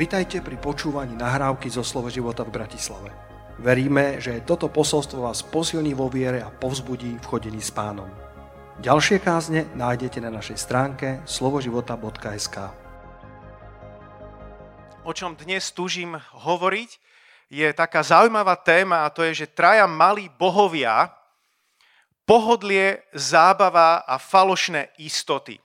Vitajte pri počúvaní nahrávky zo Slovo života v Bratislave. Veríme, že toto posolstvo vás posilní vo viere a povzbudí v chodení s pánom. Ďalšie kázne nájdete na našej stránke slovoživota.sk O čom dnes túžim hovoriť, je taká zaujímavá téma a to je, že traja malí bohovia, pohodlie, zábava a falošné istoty.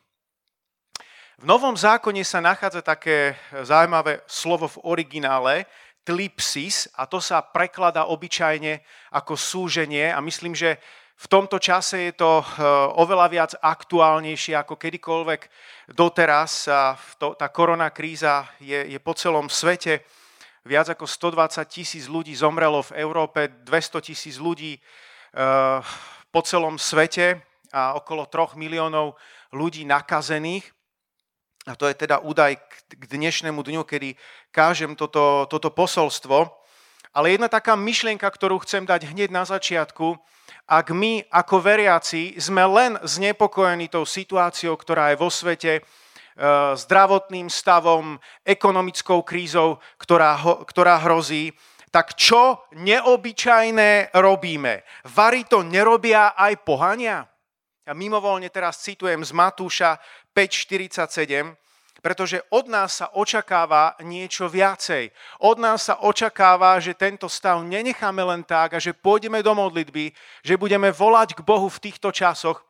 V Novom zákone sa nachádza také zaujímavé slovo v originále, tlipsis, a to sa prekladá obyčajne ako súženie a myslím, že v tomto čase je to eh, oveľa viac aktuálnejšie ako kedykoľvek doteraz. A to, tá koronakríza je, je po celom svete. Viac ako 120 tisíc ľudí zomrelo v Európe, 200 tisíc ľudí uh, po celom svete a okolo 3 miliónov ľudí nakazených. A to je teda údaj k dnešnému dňu, kedy kážem toto, toto posolstvo. Ale jedna taká myšlienka, ktorú chcem dať hneď na začiatku, ak my ako veriaci sme len znepokojení tou situáciou, ktorá je vo svete, e, zdravotným stavom, ekonomickou krízou, ktorá, ktorá hrozí, tak čo neobyčajné robíme? Vary to nerobia aj pohania? Ja mimovolne teraz citujem z Matúša 5.47, pretože od nás sa očakáva niečo viacej. Od nás sa očakáva, že tento stav nenecháme len tak a že pôjdeme do modlitby, že budeme volať k Bohu v týchto časoch,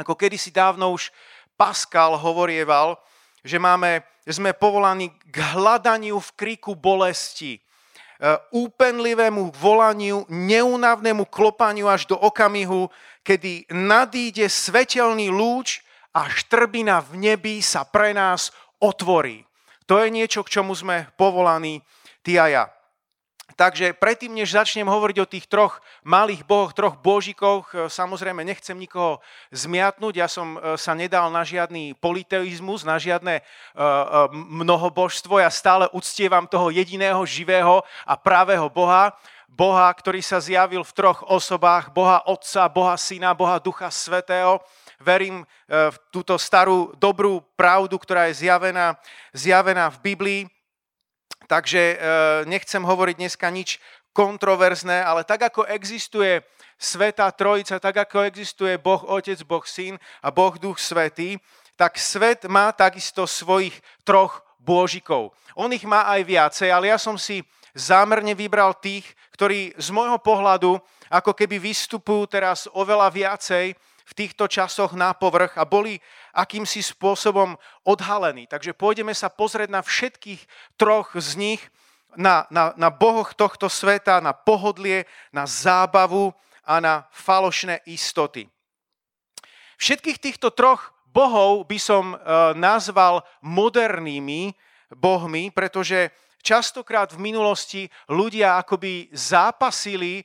ako kedysi dávno už Pascal hovorieval, že máme, sme povolaní k hľadaniu v kríku bolesti, úpenlivému volaniu, neunavnému klopaniu až do okamihu, kedy nadíde svetelný lúč a štrbina v nebi sa pre nás otvorí. To je niečo, k čomu sme povolaní ty a ja. Takže predtým, než začnem hovoriť o tých troch malých bohoch, troch božikoch, e, samozrejme nechcem nikoho zmiatnúť, ja som e, sa nedal na žiadny politeizmus, na žiadne e, mnohobožstvo, ja stále uctievam toho jediného živého a pravého Boha, Boha, ktorý sa zjavil v troch osobách, Boha Otca, Boha Syna, Boha Ducha Svetého. Verím v túto starú dobrú pravdu, ktorá je zjavená, zjavená v Biblii. Takže e, nechcem hovoriť dneska nič kontroverzné, ale tak ako existuje Sveta Trojica, tak ako existuje Boh Otec, Boh Syn a Boh Duch Svetý, tak svet má takisto svojich troch bôžikov. On ich má aj viacej, ale ja som si zámerne vybral tých, ktorí z môjho pohľadu ako keby vystupujú teraz oveľa viacej v týchto časoch na povrch a boli akýmsi spôsobom odhalení. Takže pôjdeme sa pozrieť na všetkých troch z nich, na, na, na bohoch tohto sveta, na pohodlie, na zábavu a na falošné istoty. Všetkých týchto troch bohov by som e, nazval modernými bohmi, pretože častokrát v minulosti ľudia akoby zápasili eh,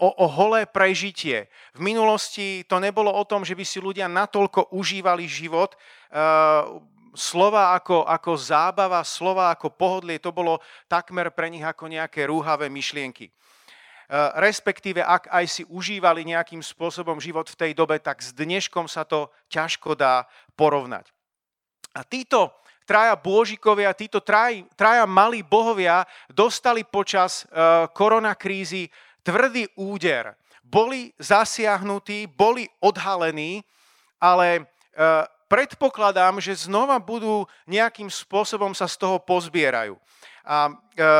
o, o holé prežitie. V minulosti to nebolo o tom, že by si ľudia natoľko užívali život, eh, slova ako, ako zábava, slova ako pohodlie, to bolo takmer pre nich ako nejaké rúhavé myšlienky. Eh, respektíve, ak aj si užívali nejakým spôsobom život v tej dobe, tak s dneškom sa to ťažko dá porovnať. A títo traja bôžikovia, títo traj, traja malí bohovia dostali počas uh, koronakrízy tvrdý úder. Boli zasiahnutí, boli odhalení, ale uh, predpokladám, že znova budú nejakým spôsobom sa z toho pozbierajú. A e,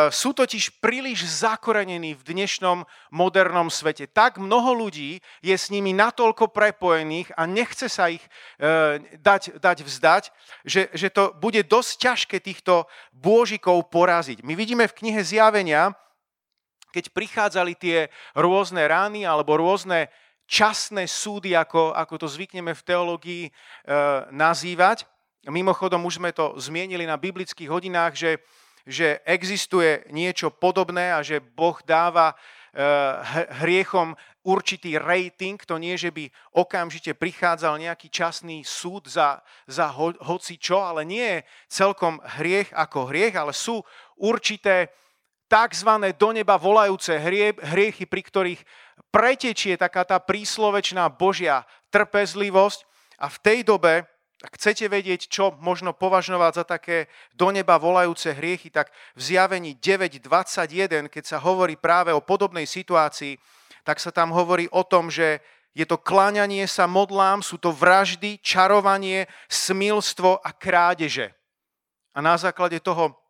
sú totiž príliš zakorenení v dnešnom modernom svete. Tak mnoho ľudí je s nimi natoľko prepojených a nechce sa ich e, dať, dať vzdať, že, že to bude dosť ťažké týchto bôžikov poraziť. My vidíme v knihe Zjavenia, keď prichádzali tie rôzne rány alebo rôzne časné súdy, ako, ako to zvykneme v teológii e, nazývať. Mimochodom, už sme to zmienili na biblických hodinách, že že existuje niečo podobné a že Boh dáva eh, hriechom určitý rating, to nie, že by okamžite prichádzal nejaký časný súd za, za ho, hoci čo, ale nie je celkom hriech ako hriech, ale sú určité tzv. do neba volajúce hrie, hriechy, pri ktorých pretečie taká tá príslovečná Božia trpezlivosť a v tej dobe ak chcete vedieť, čo možno považovať za také do neba volajúce hriechy, tak v zjavení 9.21, keď sa hovorí práve o podobnej situácii, tak sa tam hovorí o tom, že je to kláňanie sa modlám, sú to vraždy, čarovanie, smilstvo a krádeže. A na základe toho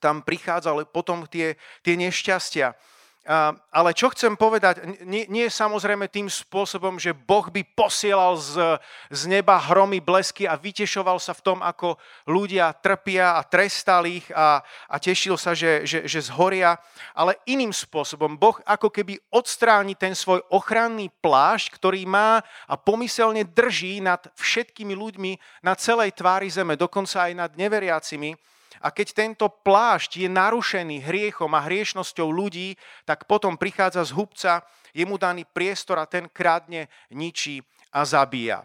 tam prichádzali potom tie, tie nešťastia. Ale čo chcem povedať, nie, je samozrejme tým spôsobom, že Boh by posielal z, z neba hromy, blesky a vytešoval sa v tom, ako ľudia trpia a trestal ich a, a tešil sa, že, že, že zhoria, ale iným spôsobom. Boh ako keby odstráni ten svoj ochranný plášť, ktorý má a pomyselne drží nad všetkými ľuďmi na celej tvári zeme, dokonca aj nad neveriacimi a keď tento plášť je narušený hriechom a hriešnosťou ľudí, tak potom prichádza z hubca, je mu daný priestor a ten krádne, ničí a zabíja.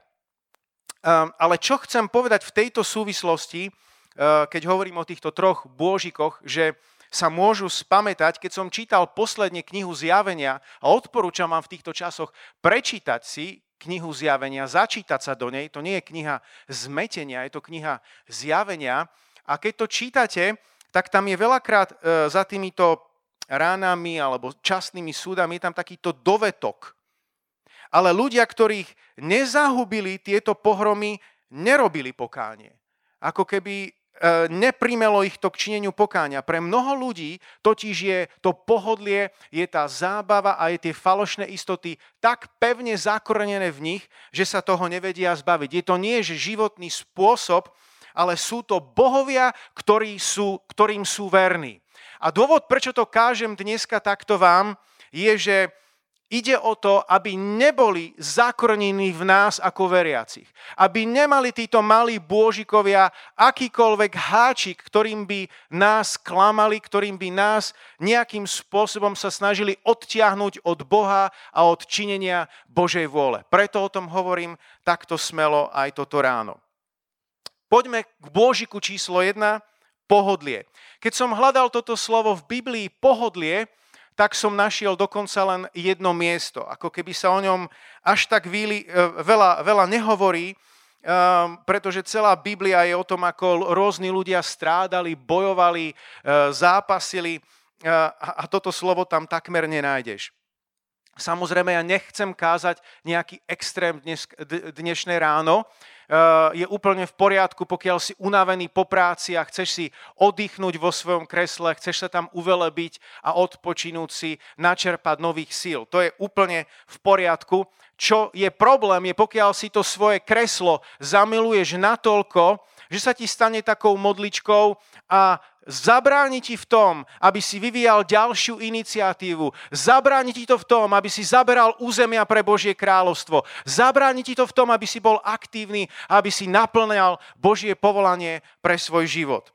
Ehm, ale čo chcem povedať v tejto súvislosti, ehm, keď hovorím o týchto troch bôžikoch, že sa môžu spamätať, keď som čítal posledne knihu Zjavenia a odporúčam vám v týchto časoch prečítať si knihu Zjavenia, začítať sa do nej. To nie je kniha zmetenia, je to kniha Zjavenia. A keď to čítate, tak tam je veľakrát e, za týmito ránami alebo časnými súdami je tam takýto dovetok. Ale ľudia, ktorých nezahubili tieto pohromy, nerobili pokánie. Ako keby e, neprimelo ich to k čineniu pokáňa. Pre mnoho ľudí totiž je to pohodlie, je tá zábava a je tie falošné istoty tak pevne zakorenené v nich, že sa toho nevedia zbaviť. Je to nie, že životný spôsob, ale sú to bohovia, ktorí sú, ktorým sú verní. A dôvod, prečo to kážem dneska takto vám, je, že Ide o to, aby neboli zakornení v nás ako veriacich. Aby nemali títo malí bôžikovia akýkoľvek háčik, ktorým by nás klamali, ktorým by nás nejakým spôsobom sa snažili odtiahnuť od Boha a od činenia Božej vôle. Preto o tom hovorím takto smelo aj toto ráno. Poďme k Božiku číslo 1, pohodlie. Keď som hľadal toto slovo v Biblii pohodlie, tak som našiel dokonca len jedno miesto. Ako keby sa o ňom až tak výli, e, veľa, veľa nehovorí, um, pretože celá Biblia je o tom, ako rôzni ľudia strádali, bojovali, uh, zápasili a toto slovo tam takmer nenájdeš. Samozrejme, ja nechcem kázať nejaký extrém dnes, dnešné ráno, Eh, je úplne v poriadku, pokiaľ si unavený po práci a chceš si oddychnúť vo svojom kresle, chceš sa tam uvelebiť a odpočinúť si, načerpať nových síl. To je úplne v poriadku. Čo je problém, je pokiaľ si to svoje kreslo zamiluješ natoľko, že sa ti stane takou modličkou a zabráni ti v tom, aby si vyvíjal ďalšiu iniciatívu. Zabráni ti to v tom, aby si zaberal územia pre Božie kráľovstvo. Zabráni ti to v tom, aby si bol aktívny, aby si naplňal Božie povolanie pre svoj život.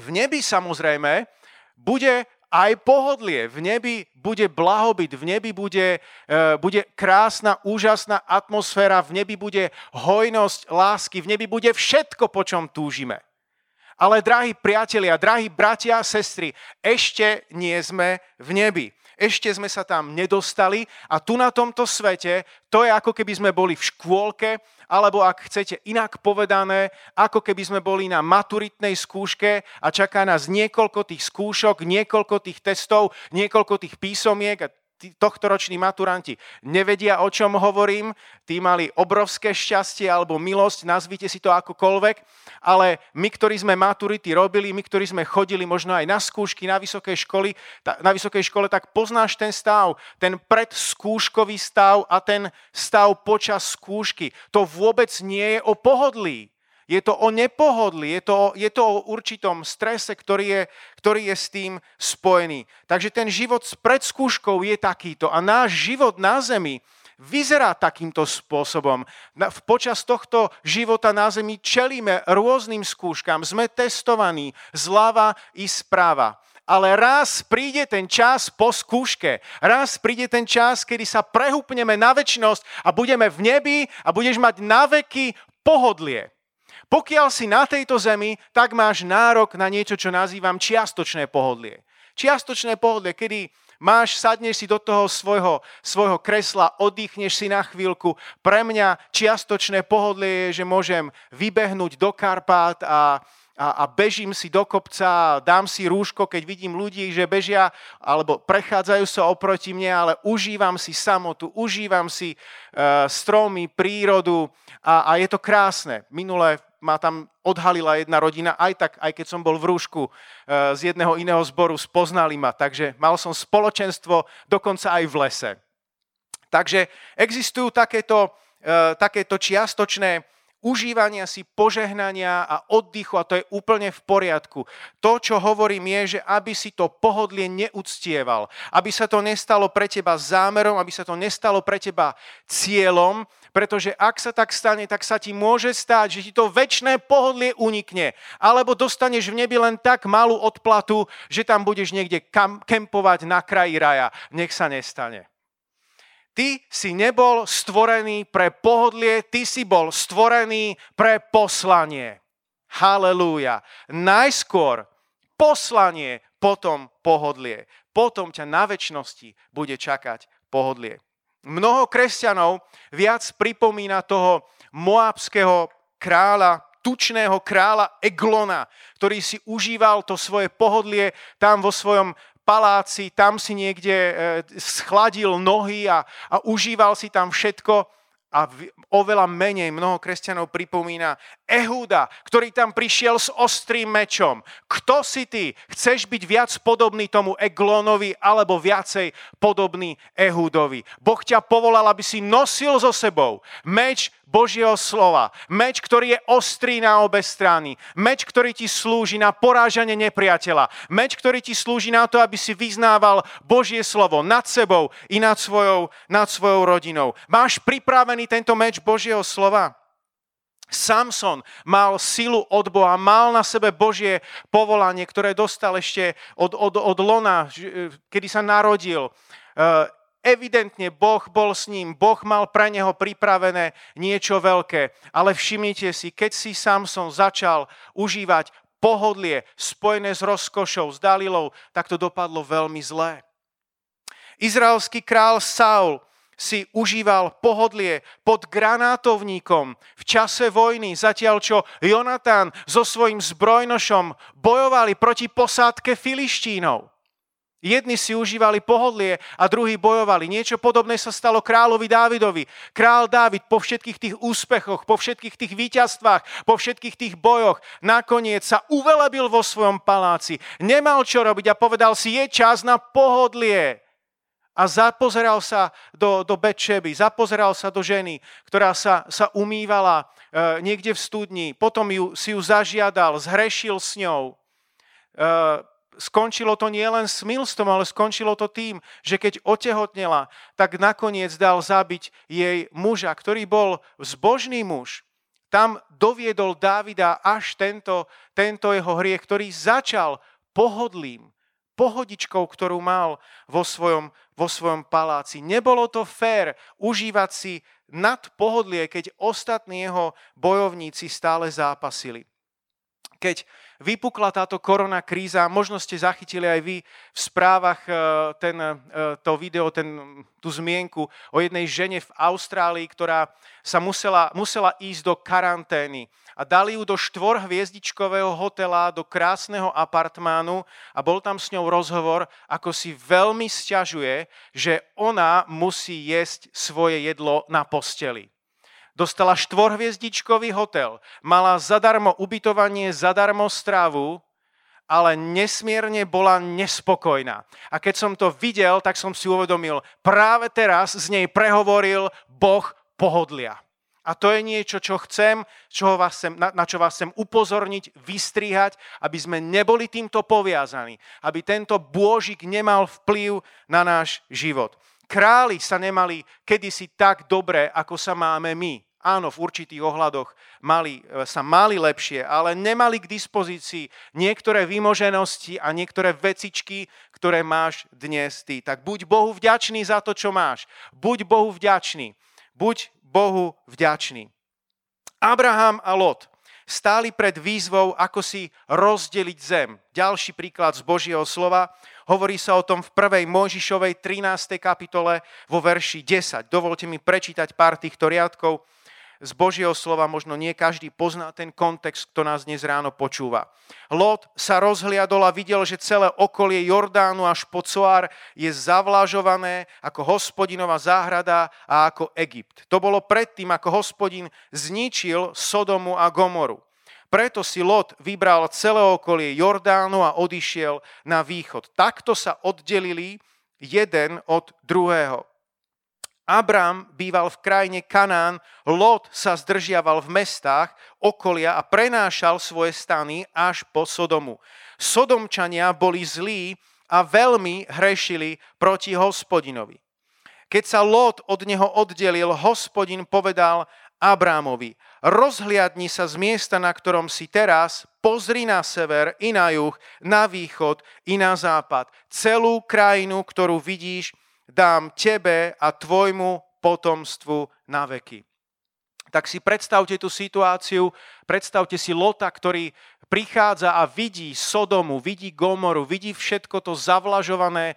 V nebi samozrejme bude aj pohodlie. V nebi bude blahobyt, v nebi bude, e, bude krásna, úžasná atmosféra, v nebi bude hojnosť lásky, v nebi bude všetko, po čom túžime. Ale, drahí priatelia, drahí bratia a sestry, ešte nie sme v nebi. Ešte sme sa tam nedostali a tu na tomto svete to je ako keby sme boli v škôlke, alebo ak chcete inak povedané, ako keby sme boli na maturitnej skúške a čaká nás niekoľko tých skúšok, niekoľko tých testov, niekoľko tých písomiek a tohtoroční maturanti nevedia, o čom hovorím, tí mali obrovské šťastie alebo milosť, nazvite si to akokoľvek, ale my, ktorí sme maturity robili, my, ktorí sme chodili možno aj na skúšky na vysokej, školy, na vysokej škole, tak poznáš ten stav, ten predskúškový stav a ten stav počas skúšky. To vôbec nie je o pohodlí. Je to o nepohodli, je to, je to o určitom strese, ktorý je, ktorý je s tým spojený. Takže ten život s predskúškou je takýto a náš život na zemi vyzerá takýmto spôsobom. Počas tohto života na zemi čelíme rôznym skúškam, sme testovaní zľava i správa. Ale raz príde ten čas po skúške. Raz príde ten čas, kedy sa prehúpneme na väčšnosť a budeme v nebi a budeš mať na veky pohodlie. Pokiaľ si na tejto zemi, tak máš nárok na niečo, čo nazývam čiastočné pohodlie. Čiastočné pohodlie, kedy Máš, sadneš si do toho svojho, svojho kresla, oddychneš si na chvíľku. Pre mňa čiastočné pohodlie je, že môžem vybehnúť do Karpát a, a, a bežím si do kopca, dám si rúško, keď vidím ľudí, že bežia alebo prechádzajú sa oproti mne, ale užívam si samotu, užívam si uh, stromy, prírodu a, a je to krásne. Minule ma tam odhalila jedna rodina, aj tak, aj keď som bol v rúšku e, z jedného iného zboru, spoznali ma, takže mal som spoločenstvo dokonca aj v lese. Takže existujú takéto, e, takéto čiastočné užívania si požehnania a oddychu a to je úplne v poriadku. To, čo hovorím je, že aby si to pohodlie neúctieval, aby sa to nestalo pre teba zámerom, aby sa to nestalo pre teba cieľom, pretože ak sa tak stane, tak sa ti môže stať, že ti to väčšné pohodlie unikne, alebo dostaneš v nebi len tak malú odplatu, že tam budeš niekde kempovať na kraji raja. Nech sa nestane. Ty si nebol stvorený pre pohodlie, ty si bol stvorený pre poslanie. Halelúja. Najskôr poslanie, potom pohodlie. Potom ťa na väčšnosti bude čakať pohodlie. Mnoho kresťanov viac pripomína toho moabského kráľa, tučného kráľa Eglona, ktorý si užíval to svoje pohodlie tam vo svojom paláci, tam si niekde e, schladil nohy a, a užíval si tam všetko a oveľa menej mnoho kresťanov pripomína Ehúda, ktorý tam prišiel s ostrým mečom. Kto si ty? Chceš byť viac podobný tomu Eglonovi alebo viacej podobný Ehúdovi? Boh ťa povolal, aby si nosil so sebou meč Božieho slova. Meč, ktorý je ostrý na obe strany. Meč, ktorý ti slúži na porážanie nepriateľa. Meč, ktorý ti slúži na to, aby si vyznával Božie slovo nad sebou i nad svojou, nad svojou rodinou. Máš pripravený tento meč Božieho slova? Samson mal silu od Boha, mal na sebe Božie povolanie, ktoré dostal ešte od, od, od Lona, kedy sa narodil. Evidentne Boh bol s ním, Boh mal pre neho pripravené niečo veľké. Ale všimnite si, keď si Samson začal užívať pohodlie spojené s rozkošou, s Dalilou, tak to dopadlo veľmi zlé. Izraelský král Saul si užíval pohodlie pod granátovníkom v čase vojny, zatiaľ čo Jonatán so svojím zbrojnošom bojovali proti posádke Filištínov. Jedni si užívali pohodlie a druhí bojovali. Niečo podobné sa stalo kráľovi Dávidovi. Král Dávid po všetkých tých úspechoch, po všetkých tých víťazstvách, po všetkých tých bojoch nakoniec sa uvelebil vo svojom paláci. Nemal čo robiť a povedal si, je čas na pohodlie. A zapozeral sa do, do Betšeby, zapozeral sa do ženy, ktorá sa, sa umývala e, niekde v studni. Potom ju, si ju zažiadal, zhrešil s ňou. E, skončilo to nie len smilstvom, ale skončilo to tým, že keď otehotnela, tak nakoniec dal zabiť jej muža, ktorý bol zbožný muž. Tam doviedol Dávida až tento, tento jeho hriech, ktorý začal pohodlím, pohodičkou, ktorú mal vo svojom, vo svojom paláci. Nebolo to fér užívať si nad pohodlie, keď ostatní jeho bojovníci stále zápasili. Keď vypukla táto korona kríza, možno ste zachytili aj vy v správach e, ten, e, to video, ten, tú zmienku o jednej žene v Austrálii, ktorá sa musela, musela ísť do karantény a dali ju do štvorhviezdičkového hotela, do krásneho apartmánu a bol tam s ňou rozhovor, ako si veľmi sťažuje, že ona musí jesť svoje jedlo na posteli. Dostala štvorhviezdičkový hotel, mala zadarmo ubytovanie, zadarmo strávu, ale nesmierne bola nespokojná. A keď som to videl, tak som si uvedomil, práve teraz z nej prehovoril Boh pohodlia. A to je niečo, čo chcem, čo vás chcem, na, na čo vás chcem upozorniť, vystrihať, aby sme neboli týmto poviazaní. Aby tento bôžik nemal vplyv na náš život. Králi sa nemali kedysi tak dobre, ako sa máme my. Áno, v určitých ohľadoch mali, e, sa mali lepšie, ale nemali k dispozícii niektoré vymoženosti a niektoré vecičky, ktoré máš dnes ty. Tak buď Bohu vďačný za to, čo máš. Buď Bohu vďačný. Buď Bohu vďačný. Abraham a Lot stáli pred výzvou, ako si rozdeliť zem. Ďalší príklad z Božieho slova Hovorí sa o tom v prvej Mojžišovej 13. kapitole vo verši 10. Dovolte mi prečítať pár týchto riadkov z Božieho slova možno nie každý pozná ten kontext, kto nás dnes ráno počúva. Lot sa rozhliadol a videl, že celé okolie Jordánu až po Coár je zavlažované ako hospodinová záhrada a ako Egypt. To bolo predtým, ako hospodin zničil Sodomu a Gomoru. Preto si Lot vybral celé okolie Jordánu a odišiel na východ. Takto sa oddelili jeden od druhého. Abram býval v krajine Kanán, Lot sa zdržiaval v mestách okolia a prenášal svoje stany až po Sodomu. Sodomčania boli zlí a veľmi hrešili proti hospodinovi. Keď sa Lot od neho oddelil, hospodin povedal Abrámovi, rozhliadni sa z miesta, na ktorom si teraz, pozri na sever i na juh, na východ i na západ. Celú krajinu, ktorú vidíš, dám tebe a tvojmu potomstvu na veky. Tak si predstavte tú situáciu, predstavte si Lota, ktorý prichádza a vidí Sodomu, vidí Gomoru, vidí všetko to zavlažované e,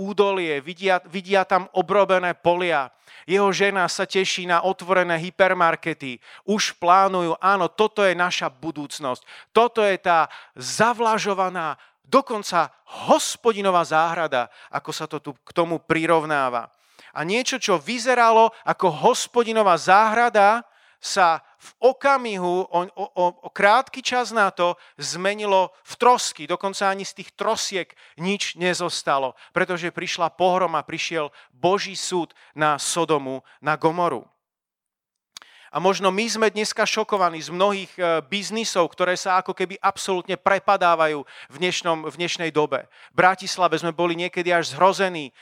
údolie, vidia, vidia tam obrobené polia. Jeho žena sa teší na otvorené hypermarkety. Už plánujú, áno, toto je naša budúcnosť. Toto je tá zavlažovaná dokonca hospodinová záhrada, ako sa to tu k tomu prirovnáva. A niečo, čo vyzeralo ako hospodinová záhrada, sa v okamihu, o, o, o krátky čas na to, zmenilo v trosky. Dokonca ani z tých trosiek nič nezostalo, pretože prišla pohroma, prišiel Boží súd na Sodomu, na Gomoru. A možno my sme dneska šokovaní z mnohých e, biznisov, ktoré sa ako keby absolútne prepadávajú v, dnešnom, v dnešnej dobe. V Bratislave sme boli niekedy až zhrození e,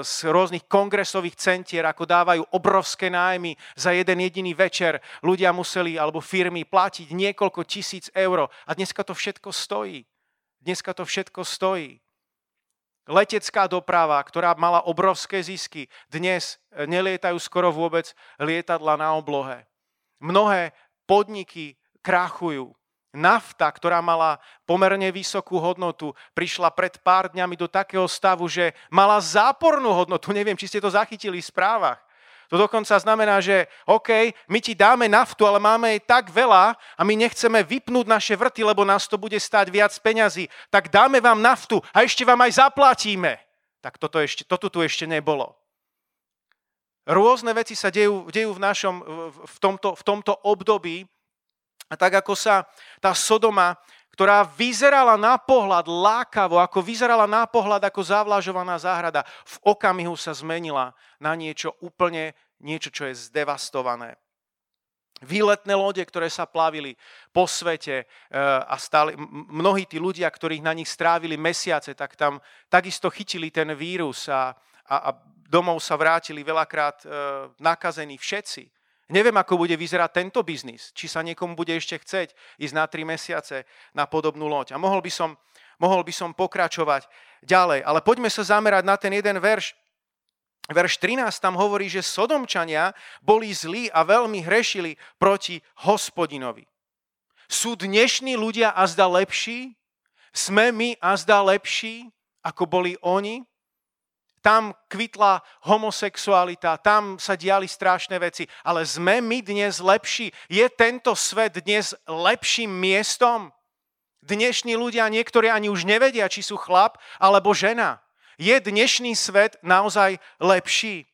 z rôznych kongresových centier, ako dávajú obrovské nájmy za jeden jediný večer. Ľudia museli, alebo firmy, platiť niekoľko tisíc eur. A dneska to všetko stojí. Dneska to všetko stojí. Letecká doprava, ktorá mala obrovské zisky, dnes e, nelietajú skoro vôbec lietadla na oblohe. Mnohé podniky krachujú. Nafta, ktorá mala pomerne vysokú hodnotu, prišla pred pár dňami do takého stavu, že mala zápornú hodnotu. Neviem, či ste to zachytili v správach. To dokonca znamená, že OK, my ti dáme naftu, ale máme jej tak veľa a my nechceme vypnúť naše vrty, lebo nás to bude stáť viac peňazí. Tak dáme vám naftu a ešte vám aj zaplatíme. Tak toto, ešte, toto tu ešte nebolo. Rôzne veci sa dejú, dejú v, našom, v, tomto, v tomto období a tak ako sa tá Sodoma, ktorá vyzerala na pohľad lákavo, ako vyzerala na pohľad ako zavlažovaná záhrada, v okamihu sa zmenila na niečo úplne, niečo, čo je zdevastované. Výletné lode, ktoré sa plavili po svete e, a stáli, mnohí tí ľudia, ktorých na nich strávili mesiace, tak tam takisto chytili ten vírus a, a, a domov sa vrátili veľakrát e, nakazení všetci. Neviem, ako bude vyzerať tento biznis. Či sa niekomu bude ešte chceť ísť na tri mesiace na podobnú loď. A mohol by som, mohol by som pokračovať ďalej. Ale poďme sa zamerať na ten jeden verš. Verš 13 tam hovorí, že Sodomčania boli zlí a veľmi hrešili proti hospodinovi. Sú dnešní ľudia azda lepší? Sme my azda lepší, ako boli oni? Tam kvitla homosexualita, tam sa diali strašné veci, ale sme my dnes lepší? Je tento svet dnes lepším miestom? Dnešní ľudia, niektorí ani už nevedia, či sú chlap alebo žena. Je dnešný svet naozaj lepší?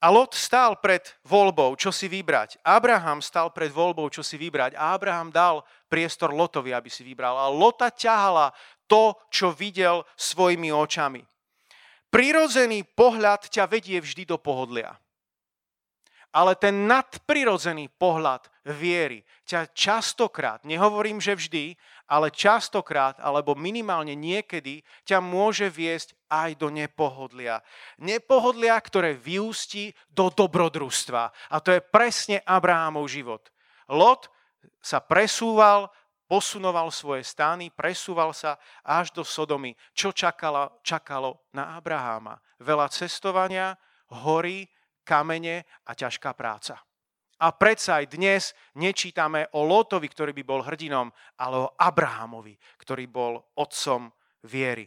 A Lot stál pred voľbou, čo si vybrať. Abraham stál pred voľbou, čo si vybrať. A Abraham dal priestor Lotovi, aby si vybral. A Lota ťahala to, čo videl svojimi očami. Prirodzený pohľad ťa vedie vždy do pohodlia. Ale ten nadprirodzený pohľad viery ťa častokrát, nehovorím, že vždy, ale častokrát, alebo minimálne niekedy, ťa môže viesť aj do nepohodlia. Nepohodlia, ktoré vyústi do dobrodružstva. A to je presne Abrahamov život. Lot sa presúval posunoval svoje stány, presúval sa až do Sodomy. Čo čakalo, čakalo na Abraháma? Veľa cestovania, hory, kamene a ťažká práca. A predsa aj dnes nečítame o Lotovi, ktorý by bol hrdinom, ale o Abrahamovi, ktorý bol otcom viery.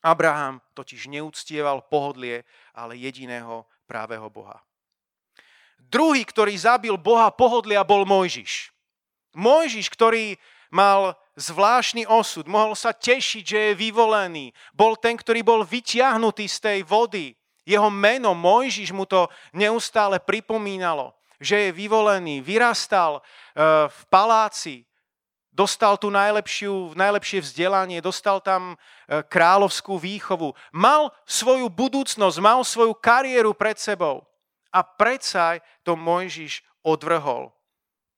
Abraham totiž neúctieval pohodlie, ale jediného právého Boha. Druhý, ktorý zabil Boha pohodlia, bol Mojžiš. Mojžiš, ktorý mal zvláštny osud, mohol sa tešiť, že je vyvolený. Bol ten, ktorý bol vyťahnutý z tej vody. Jeho meno Mojžiš mu to neustále pripomínalo, že je vyvolený, vyrastal eh, v paláci, dostal tu najlepšiu, najlepšie vzdelanie, dostal tam eh, kráľovskú výchovu, mal svoju budúcnosť, mal svoju kariéru pred sebou. A predsa to Mojžiš odvrhol.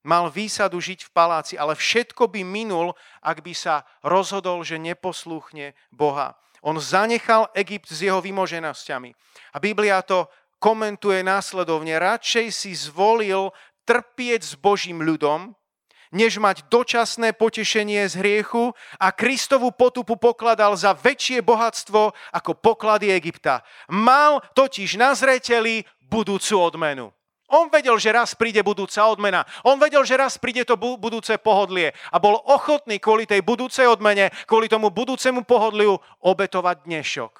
Mal výsadu žiť v paláci, ale všetko by minul, ak by sa rozhodol, že neposlúchne Boha. On zanechal Egypt s jeho vymoženosťami. A Biblia to komentuje následovne. Radšej si zvolil trpieť s Božím ľudom, než mať dočasné potešenie z hriechu a Kristovu potupu pokladal za väčšie bohatstvo ako poklady Egypta. Mal totiž na zreteli budúcu odmenu. On vedel, že raz príde budúca odmena. On vedel, že raz príde to budúce pohodlie a bol ochotný kvôli tej budúcej odmene, kvôli tomu budúcemu pohodliu obetovať dnešok.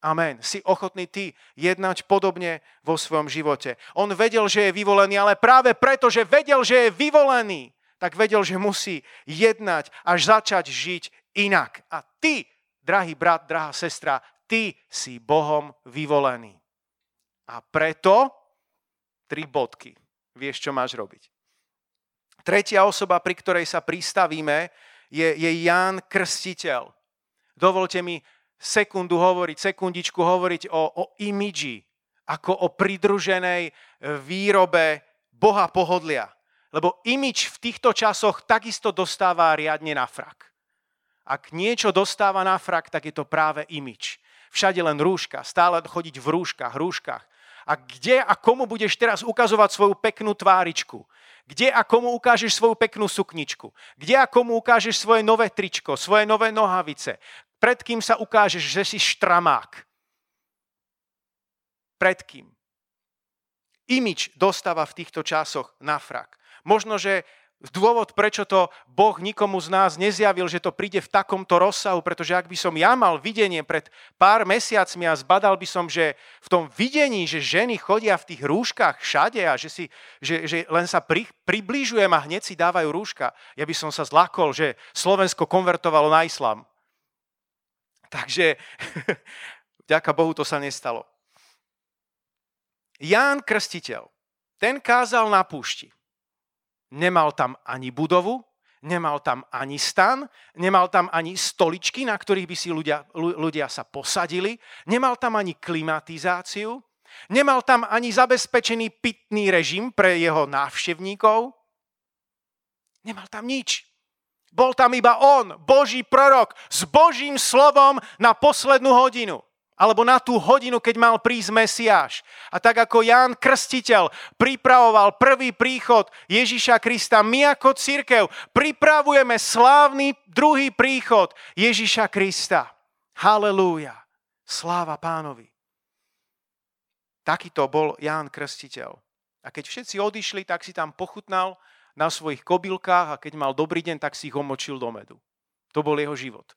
Amen. Si ochotný ty jednať podobne vo svojom živote. On vedel, že je vyvolený, ale práve preto, že vedel, že je vyvolený, tak vedel, že musí jednať až začať žiť inak. A ty, drahý brat, drahá sestra, ty si Bohom vyvolený. A preto tri bodky. Vieš, čo máš robiť. Tretia osoba, pri ktorej sa pristavíme, je, je Ján Krstiteľ. Dovolte mi sekundu hovoriť, sekundičku hovoriť o, o imidži, ako o pridruženej výrobe Boha pohodlia. Lebo imič v týchto časoch takisto dostáva riadne na frak. Ak niečo dostáva na frak, tak je to práve imič. Všade len rúška, stále chodiť v rúškach, rúškach a kde a komu budeš teraz ukazovať svoju peknú tváričku. Kde a komu ukážeš svoju peknú sukničku. Kde a komu ukážeš svoje nové tričko, svoje nové nohavice. Pred kým sa ukážeš, že si štramák. Pred kým? Imič dostáva v týchto časoch na frak. Možno, že dôvod, prečo to Boh nikomu z nás nezjavil, že to príde v takomto rozsahu, pretože ak by som ja mal videnie pred pár mesiacmi a zbadal by som, že v tom videní, že ženy chodia v tých rúškach všade a že, si, že, že len sa pri, približujem a hneď si dávajú rúška, ja by som sa zlakol, že Slovensko konvertovalo na islám. Takže vďaka Bohu to sa nestalo. Ján Krstiteľ, ten kázal na púšti. Nemal tam ani budovu, nemal tam ani stan, nemal tam ani stoličky, na ktorých by si ľudia, ľudia sa posadili, nemal tam ani klimatizáciu, nemal tam ani zabezpečený pitný režim pre jeho návštevníkov, nemal tam nič. Bol tam iba on, Boží prorok, s Božím slovom na poslednú hodinu alebo na tú hodinu, keď mal prísť Mesiáš. A tak ako Ján Krstiteľ pripravoval prvý príchod Ježiša Krista, my ako církev pripravujeme slávny druhý príchod Ježiša Krista. Halelúja. Sláva pánovi. Takýto bol Ján Krstiteľ. A keď všetci odišli, tak si tam pochutnal na svojich kobylkách a keď mal dobrý deň, tak si ich omočil do medu. To bol jeho život.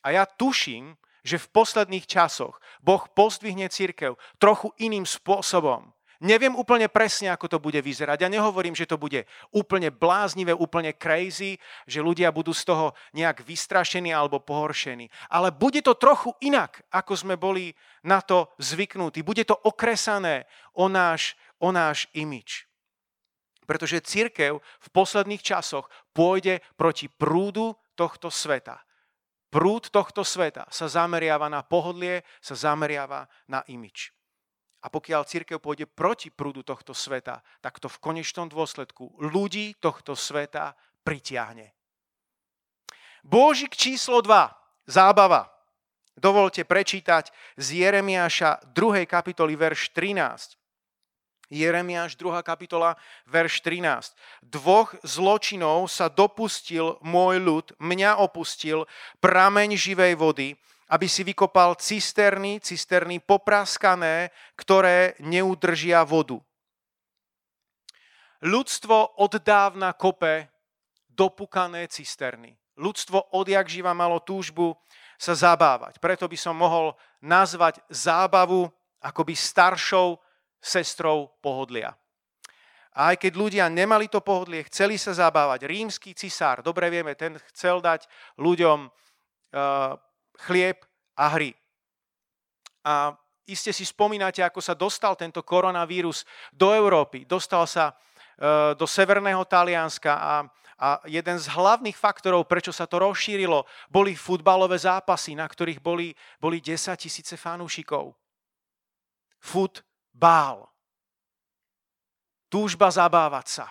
A ja tuším, že v posledných časoch Boh pozdvihne církev trochu iným spôsobom. Neviem úplne presne, ako to bude vyzerať. Ja nehovorím, že to bude úplne bláznivé, úplne crazy, že ľudia budú z toho nejak vystrašení alebo pohoršení. Ale bude to trochu inak, ako sme boli na to zvyknutí. Bude to okresané o náš, o náš imič. Pretože církev v posledných časoch pôjde proti prúdu tohto sveta prúd tohto sveta sa zameriava na pohodlie, sa zameriava na imič. A pokiaľ církev pôjde proti prúdu tohto sveta, tak to v konečnom dôsledku ľudí tohto sveta pritiahne. Božik číslo 2. Zábava. Dovolte prečítať z Jeremiáša 2. kapitoly verš 13. Jeremiáš 2. kapitola, verš 13. Dvoch zločinov sa dopustil môj ľud, mňa opustil, prameň živej vody, aby si vykopal cisterny, cisterny popraskané, ktoré neudržia vodu. Ľudstvo od dávna kope dopukané cisterny. ľudstvo odjak živa malo túžbu sa zabávať. Preto by som mohol nazvať zábavu akoby staršou sestrou pohodlia. A aj keď ľudia nemali to pohodlie, chceli sa zabávať, rímsky cisár, dobre vieme, ten chcel dať ľuďom uh, chlieb a hry. A iste si spomínate, ako sa dostal tento koronavírus do Európy. Dostal sa uh, do severného Talianska a, a jeden z hlavných faktorov, prečo sa to rozšírilo, boli futbalové zápasy, na ktorých boli, boli 10 tisíce fanúšikov. Futbal. Túžba zabávať sa.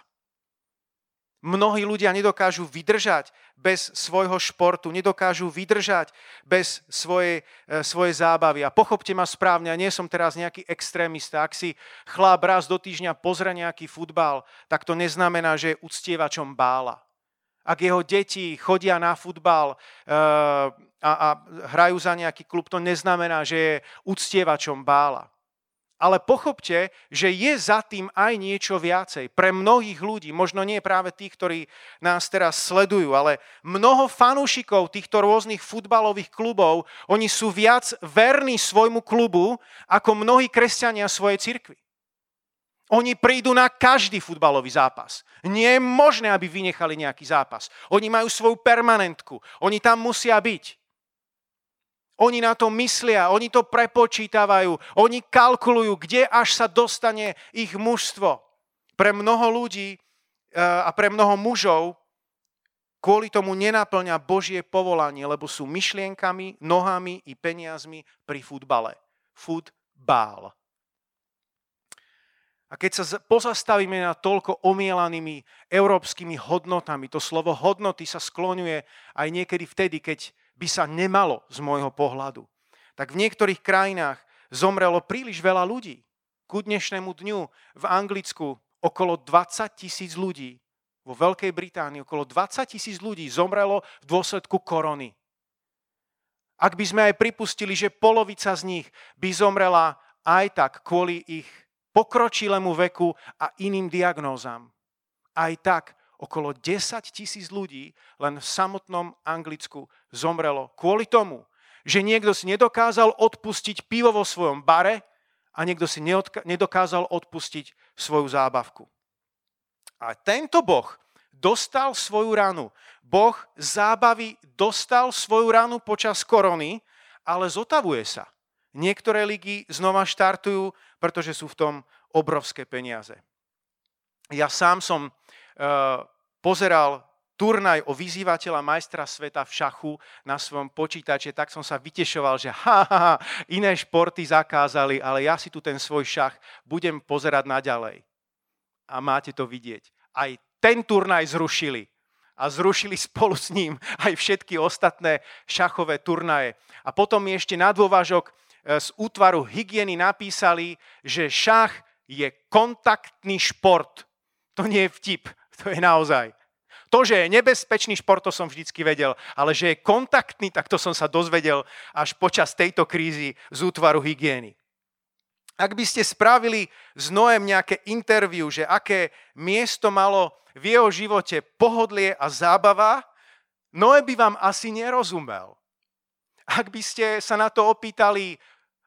Mnohí ľudia nedokážu vydržať bez svojho športu, nedokážu vydržať bez svojej, e, svojej zábavy. A pochopte ma správne, ja nie som teraz nejaký extrémista. Ak si chláp raz do týždňa pozrie nejaký futbal, tak to neznamená, že je uctievačom bála. Ak jeho deti chodia na futbal e, a, a hrajú za nejaký klub, to neznamená, že je uctievačom bála. Ale pochopte, že je za tým aj niečo viacej. Pre mnohých ľudí, možno nie práve tých, ktorí nás teraz sledujú, ale mnoho fanúšikov týchto rôznych futbalových klubov, oni sú viac verní svojmu klubu, ako mnohí kresťania svojej cirkvi. Oni prídu na každý futbalový zápas. Nie je možné, aby vynechali nejaký zápas. Oni majú svoju permanentku. Oni tam musia byť. Oni na to myslia, oni to prepočítavajú, oni kalkulujú, kde až sa dostane ich mužstvo. Pre mnoho ľudí eh, a pre mnoho mužov kvôli tomu nenaplňa Božie povolanie, lebo sú myšlienkami, nohami i peniazmi pri futbale. Futbal. A keď sa pozastavíme na toľko omielanými európskymi hodnotami, to slovo hodnoty sa skloňuje aj niekedy vtedy, keď by sa nemalo z môjho pohľadu. Tak v niektorých krajinách zomrelo príliš veľa ľudí. Ku dnešnému dňu v Anglicku okolo 20 tisíc ľudí, vo Veľkej Británii okolo 20 tisíc ľudí zomrelo v dôsledku korony. Ak by sme aj pripustili, že polovica z nich by zomrela aj tak kvôli ich pokročilému veku a iným diagnózam. Aj tak okolo 10 tisíc ľudí len v samotnom Anglicku zomrelo kvôli tomu, že niekto si nedokázal odpustiť pivo vo svojom bare a niekto si nedokázal odpustiť svoju zábavku. A tento Boh dostal svoju ranu. Boh zábavy dostal svoju ranu počas korony, ale zotavuje sa. Niektoré ligy znova štartujú, pretože sú v tom obrovské peniaze. Ja sám som uh, pozeral turnaj o vyzývateľa majstra sveta v šachu na svojom počítače, tak som sa vytešoval, že ha, ha, ha, iné športy zakázali, ale ja si tu ten svoj šach budem pozerať naďalej. A máte to vidieť. Aj ten turnaj zrušili. A zrušili spolu s ním aj všetky ostatné šachové turnaje. A potom ešte na dôvažok e, z útvaru hygieny napísali, že šach je kontaktný šport. To nie je vtip, to je naozaj. To, že je nebezpečný šport, to som vždycky vedel, ale že je kontaktný, tak to som sa dozvedel až počas tejto krízy z útvaru hygieny. Ak by ste spravili s Noem nejaké interviu, že aké miesto malo v jeho živote pohodlie a zábava, Noé by vám asi nerozumel. Ak by ste sa na to opýtali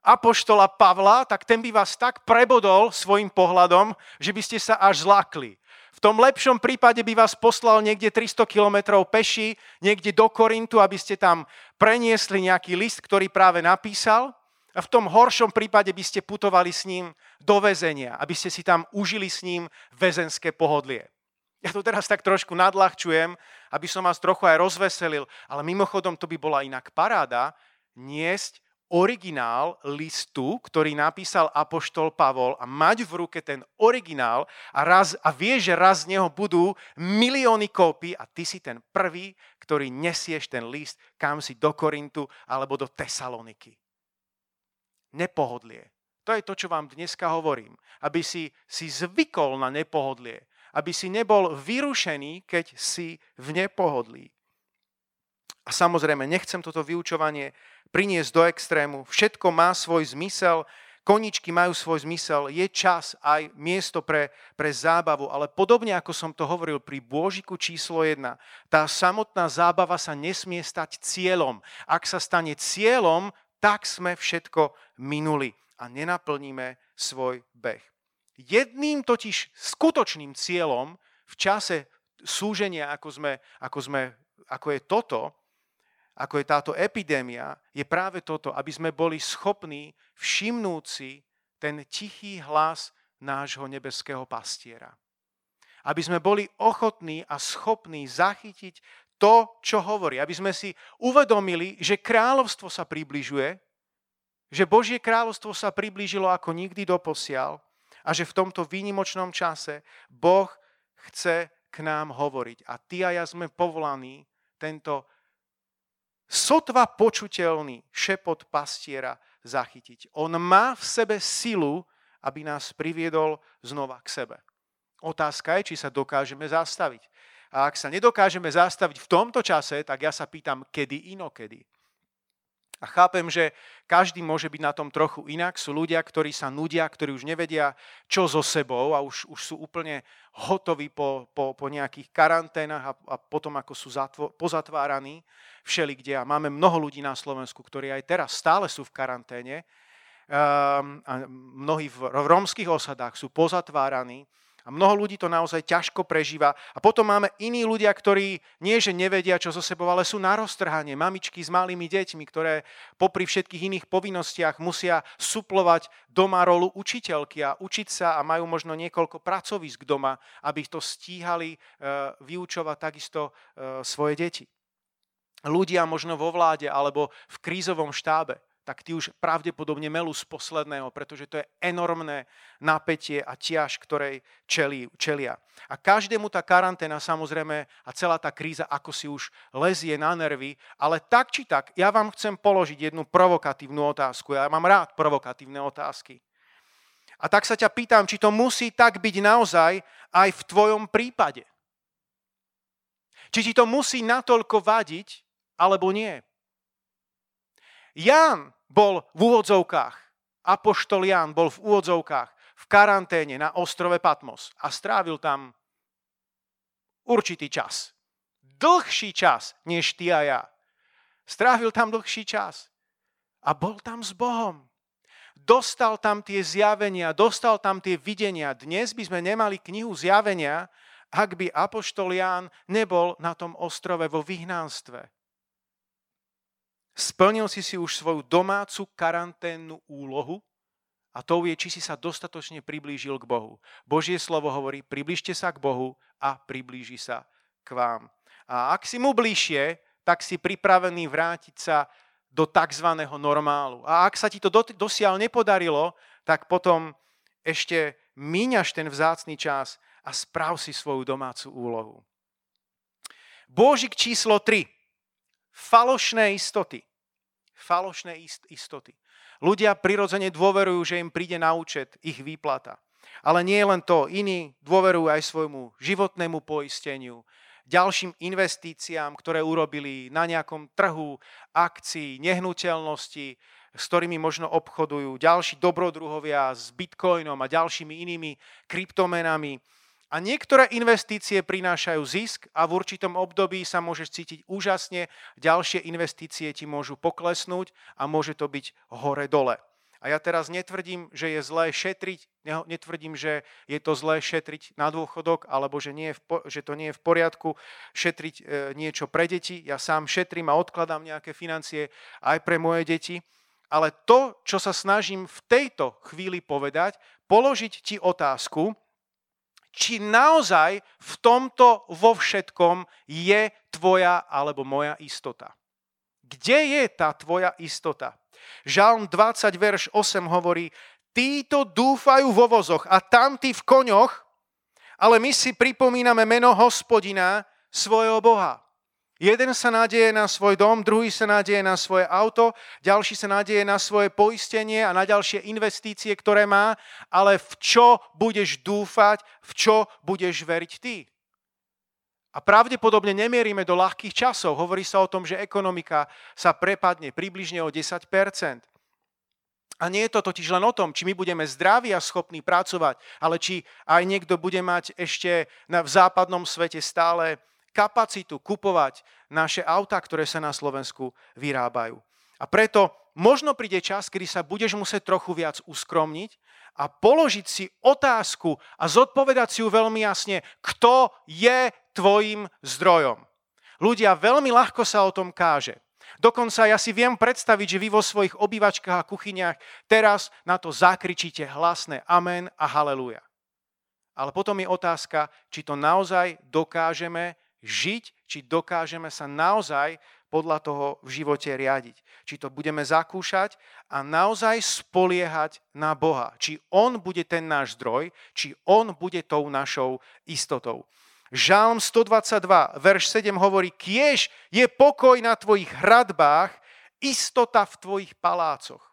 apoštola Pavla, tak ten by vás tak prebodol svojim pohľadom, že by ste sa až zlakli. Tom lepšom prípade by vás poslal niekde 300 kilometrov peši, niekde do Korintu, aby ste tam preniesli nejaký list, ktorý práve napísal. A v tom horšom prípade by ste putovali s ním do väzenia, aby ste si tam užili s ním väzenské pohodlie. Ja to teraz tak trošku nadľahčujem, aby som vás trochu aj rozveselil, ale mimochodom to by bola inak paráda niesť originál listu, ktorý napísal Apoštol Pavol a mať v ruke ten originál a, raz, a vie, že raz z neho budú milióny kópy a ty si ten prvý, ktorý nesieš ten list kam si do Korintu alebo do Tesaloniky. Nepohodlie. To je to, čo vám dneska hovorím. Aby si, si zvykol na nepohodlie. Aby si nebol vyrušený, keď si v nepohodlí. A samozrejme, nechcem toto vyučovanie priniesť do extrému. Všetko má svoj zmysel. koničky majú svoj zmysel, je čas aj miesto pre, pre zábavu, ale podobne ako som to hovoril pri Bôžiku číslo 1, tá samotná zábava sa nesmie stať cieľom. Ak sa stane cieľom, tak sme všetko minuli a nenaplníme svoj beh. Jedným totiž skutočným cieľom v čase súženia, ako, sme, ako, sme, ako je toto, ako je táto epidémia, je práve toto, aby sme boli schopní všimnúť si ten tichý hlas nášho nebeského pastiera. Aby sme boli ochotní a schopní zachytiť to, čo hovorí. Aby sme si uvedomili, že kráľovstvo sa približuje, že Božie kráľovstvo sa priblížilo ako nikdy doposiaľ a že v tomto výnimočnom čase Boh chce k nám hovoriť. A ty a ja sme povolaní tento sotva počuteľný šepot pastiera zachytiť. On má v sebe silu, aby nás priviedol znova k sebe. Otázka je, či sa dokážeme zastaviť. A ak sa nedokážeme zastaviť v tomto čase, tak ja sa pýtam, kedy inokedy. A chápem, že každý môže byť na tom trochu inak. Sú ľudia, ktorí sa nudia, ktorí už nevedia, čo so sebou a už, už sú úplne hotoví po, po, po nejakých karanténach a, a potom, ako sú zatvo, pozatváraní všelikde. A máme mnoho ľudí na Slovensku, ktorí aj teraz stále sú v karanténe. Um, a mnohí v, v romských osadách sú pozatváraní a mnoho ľudí to naozaj ťažko prežíva. A potom máme iní ľudia, ktorí nie, že nevedia, čo so sebou, ale sú na roztrhanie. Mamičky s malými deťmi, ktoré popri všetkých iných povinnostiach musia suplovať doma rolu učiteľky a učiť sa a majú možno niekoľko pracovisk doma, aby to stíhali e, vyučovať takisto e, svoje deti. Ľudia možno vo vláde alebo v krízovom štábe tak tí už pravdepodobne melú z posledného, pretože to je enormné napätie a ťaž, ktorej čelí, čelia. A každému tá karanténa samozrejme a celá tá kríza ako si už lezie na nervy, ale tak či tak, ja vám chcem položiť jednu provokatívnu otázku. Ja mám rád provokatívne otázky. A tak sa ťa pýtam, či to musí tak byť naozaj aj v tvojom prípade. Či ti to musí natoľko vadiť, alebo nie. Ján bol v úvodzovkách, apoštol Ján bol v úvodzovkách v karanténe na ostrove Patmos a strávil tam určitý čas. Dlhší čas, než ty a ja. Strávil tam dlhší čas. A bol tam s Bohom. Dostal tam tie zjavenia, dostal tam tie videnia. Dnes by sme nemali knihu zjavenia, ak by Apoštol Ján nebol na tom ostrove vo vyhnánstve. Splnil si si už svoju domácu karanténnu úlohu a to je, či si sa dostatočne priblížil k Bohu. Božie slovo hovorí, priblížte sa k Bohu a priblíži sa k vám. A ak si mu bližšie, tak si pripravený vrátiť sa do tzv. normálu. A ak sa ti to dosiaľ nepodarilo, tak potom ešte míňaš ten vzácný čas a správ si svoju domácu úlohu. Božik číslo 3 falošné istoty. Falošné istoty. Ľudia prirodzene dôverujú, že im príde na účet ich výplata. Ale nie len to, iní dôverujú aj svojmu životnému poisteniu, ďalším investíciám, ktoré urobili na nejakom trhu akcií, nehnuteľnosti, s ktorými možno obchodujú, ďalší dobrodruhovia s bitcoinom a ďalšími inými kryptomenami a niektoré investície prinášajú zisk a v určitom období sa môžeš cítiť úžasne, ďalšie investície ti môžu poklesnúť a môže to byť hore-dole. A ja teraz netvrdím, že je zlé šetriť, netvrdím, že je to zlé šetriť na dôchodok, alebo že, nie je v, že to nie je v poriadku šetriť e, niečo pre deti. Ja sám šetrím a odkladám nejaké financie aj pre moje deti. Ale to, čo sa snažím v tejto chvíli povedať, položiť ti otázku, či naozaj v tomto vo všetkom je tvoja alebo moja istota. Kde je tá tvoja istota? Žalm 20, verš 8 hovorí, títo dúfajú vo vozoch a tamtí v koňoch, ale my si pripomíname meno hospodina, svojho Boha. Jeden sa nádeje na svoj dom, druhý sa nádeje na svoje auto, ďalší sa nádeje na svoje poistenie a na ďalšie investície, ktoré má, ale v čo budeš dúfať, v čo budeš veriť ty? A pravdepodobne nemierime do ľahkých časov. Hovorí sa o tom, že ekonomika sa prepadne približne o 10%. A nie je to totiž len o tom, či my budeme zdraví a schopní pracovať, ale či aj niekto bude mať ešte v západnom svete stále kapacitu kupovať naše autá, ktoré sa na Slovensku vyrábajú. A preto možno príde čas, kedy sa budeš musieť trochu viac uskromniť a položiť si otázku a zodpovedať si ju veľmi jasne, kto je tvojim zdrojom. Ľudia veľmi ľahko sa o tom káže. Dokonca ja si viem predstaviť, že vy vo svojich obývačkách a kuchyniach teraz na to zakričíte hlasné amen a haleluja. Ale potom je otázka, či to naozaj dokážeme žiť, či dokážeme sa naozaj podľa toho v živote riadiť. Či to budeme zakúšať a naozaj spoliehať na Boha. Či On bude ten náš zdroj, či On bude tou našou istotou. Žálm 122, verš 7 hovorí, kiež je pokoj na tvojich hradbách, istota v tvojich palácoch.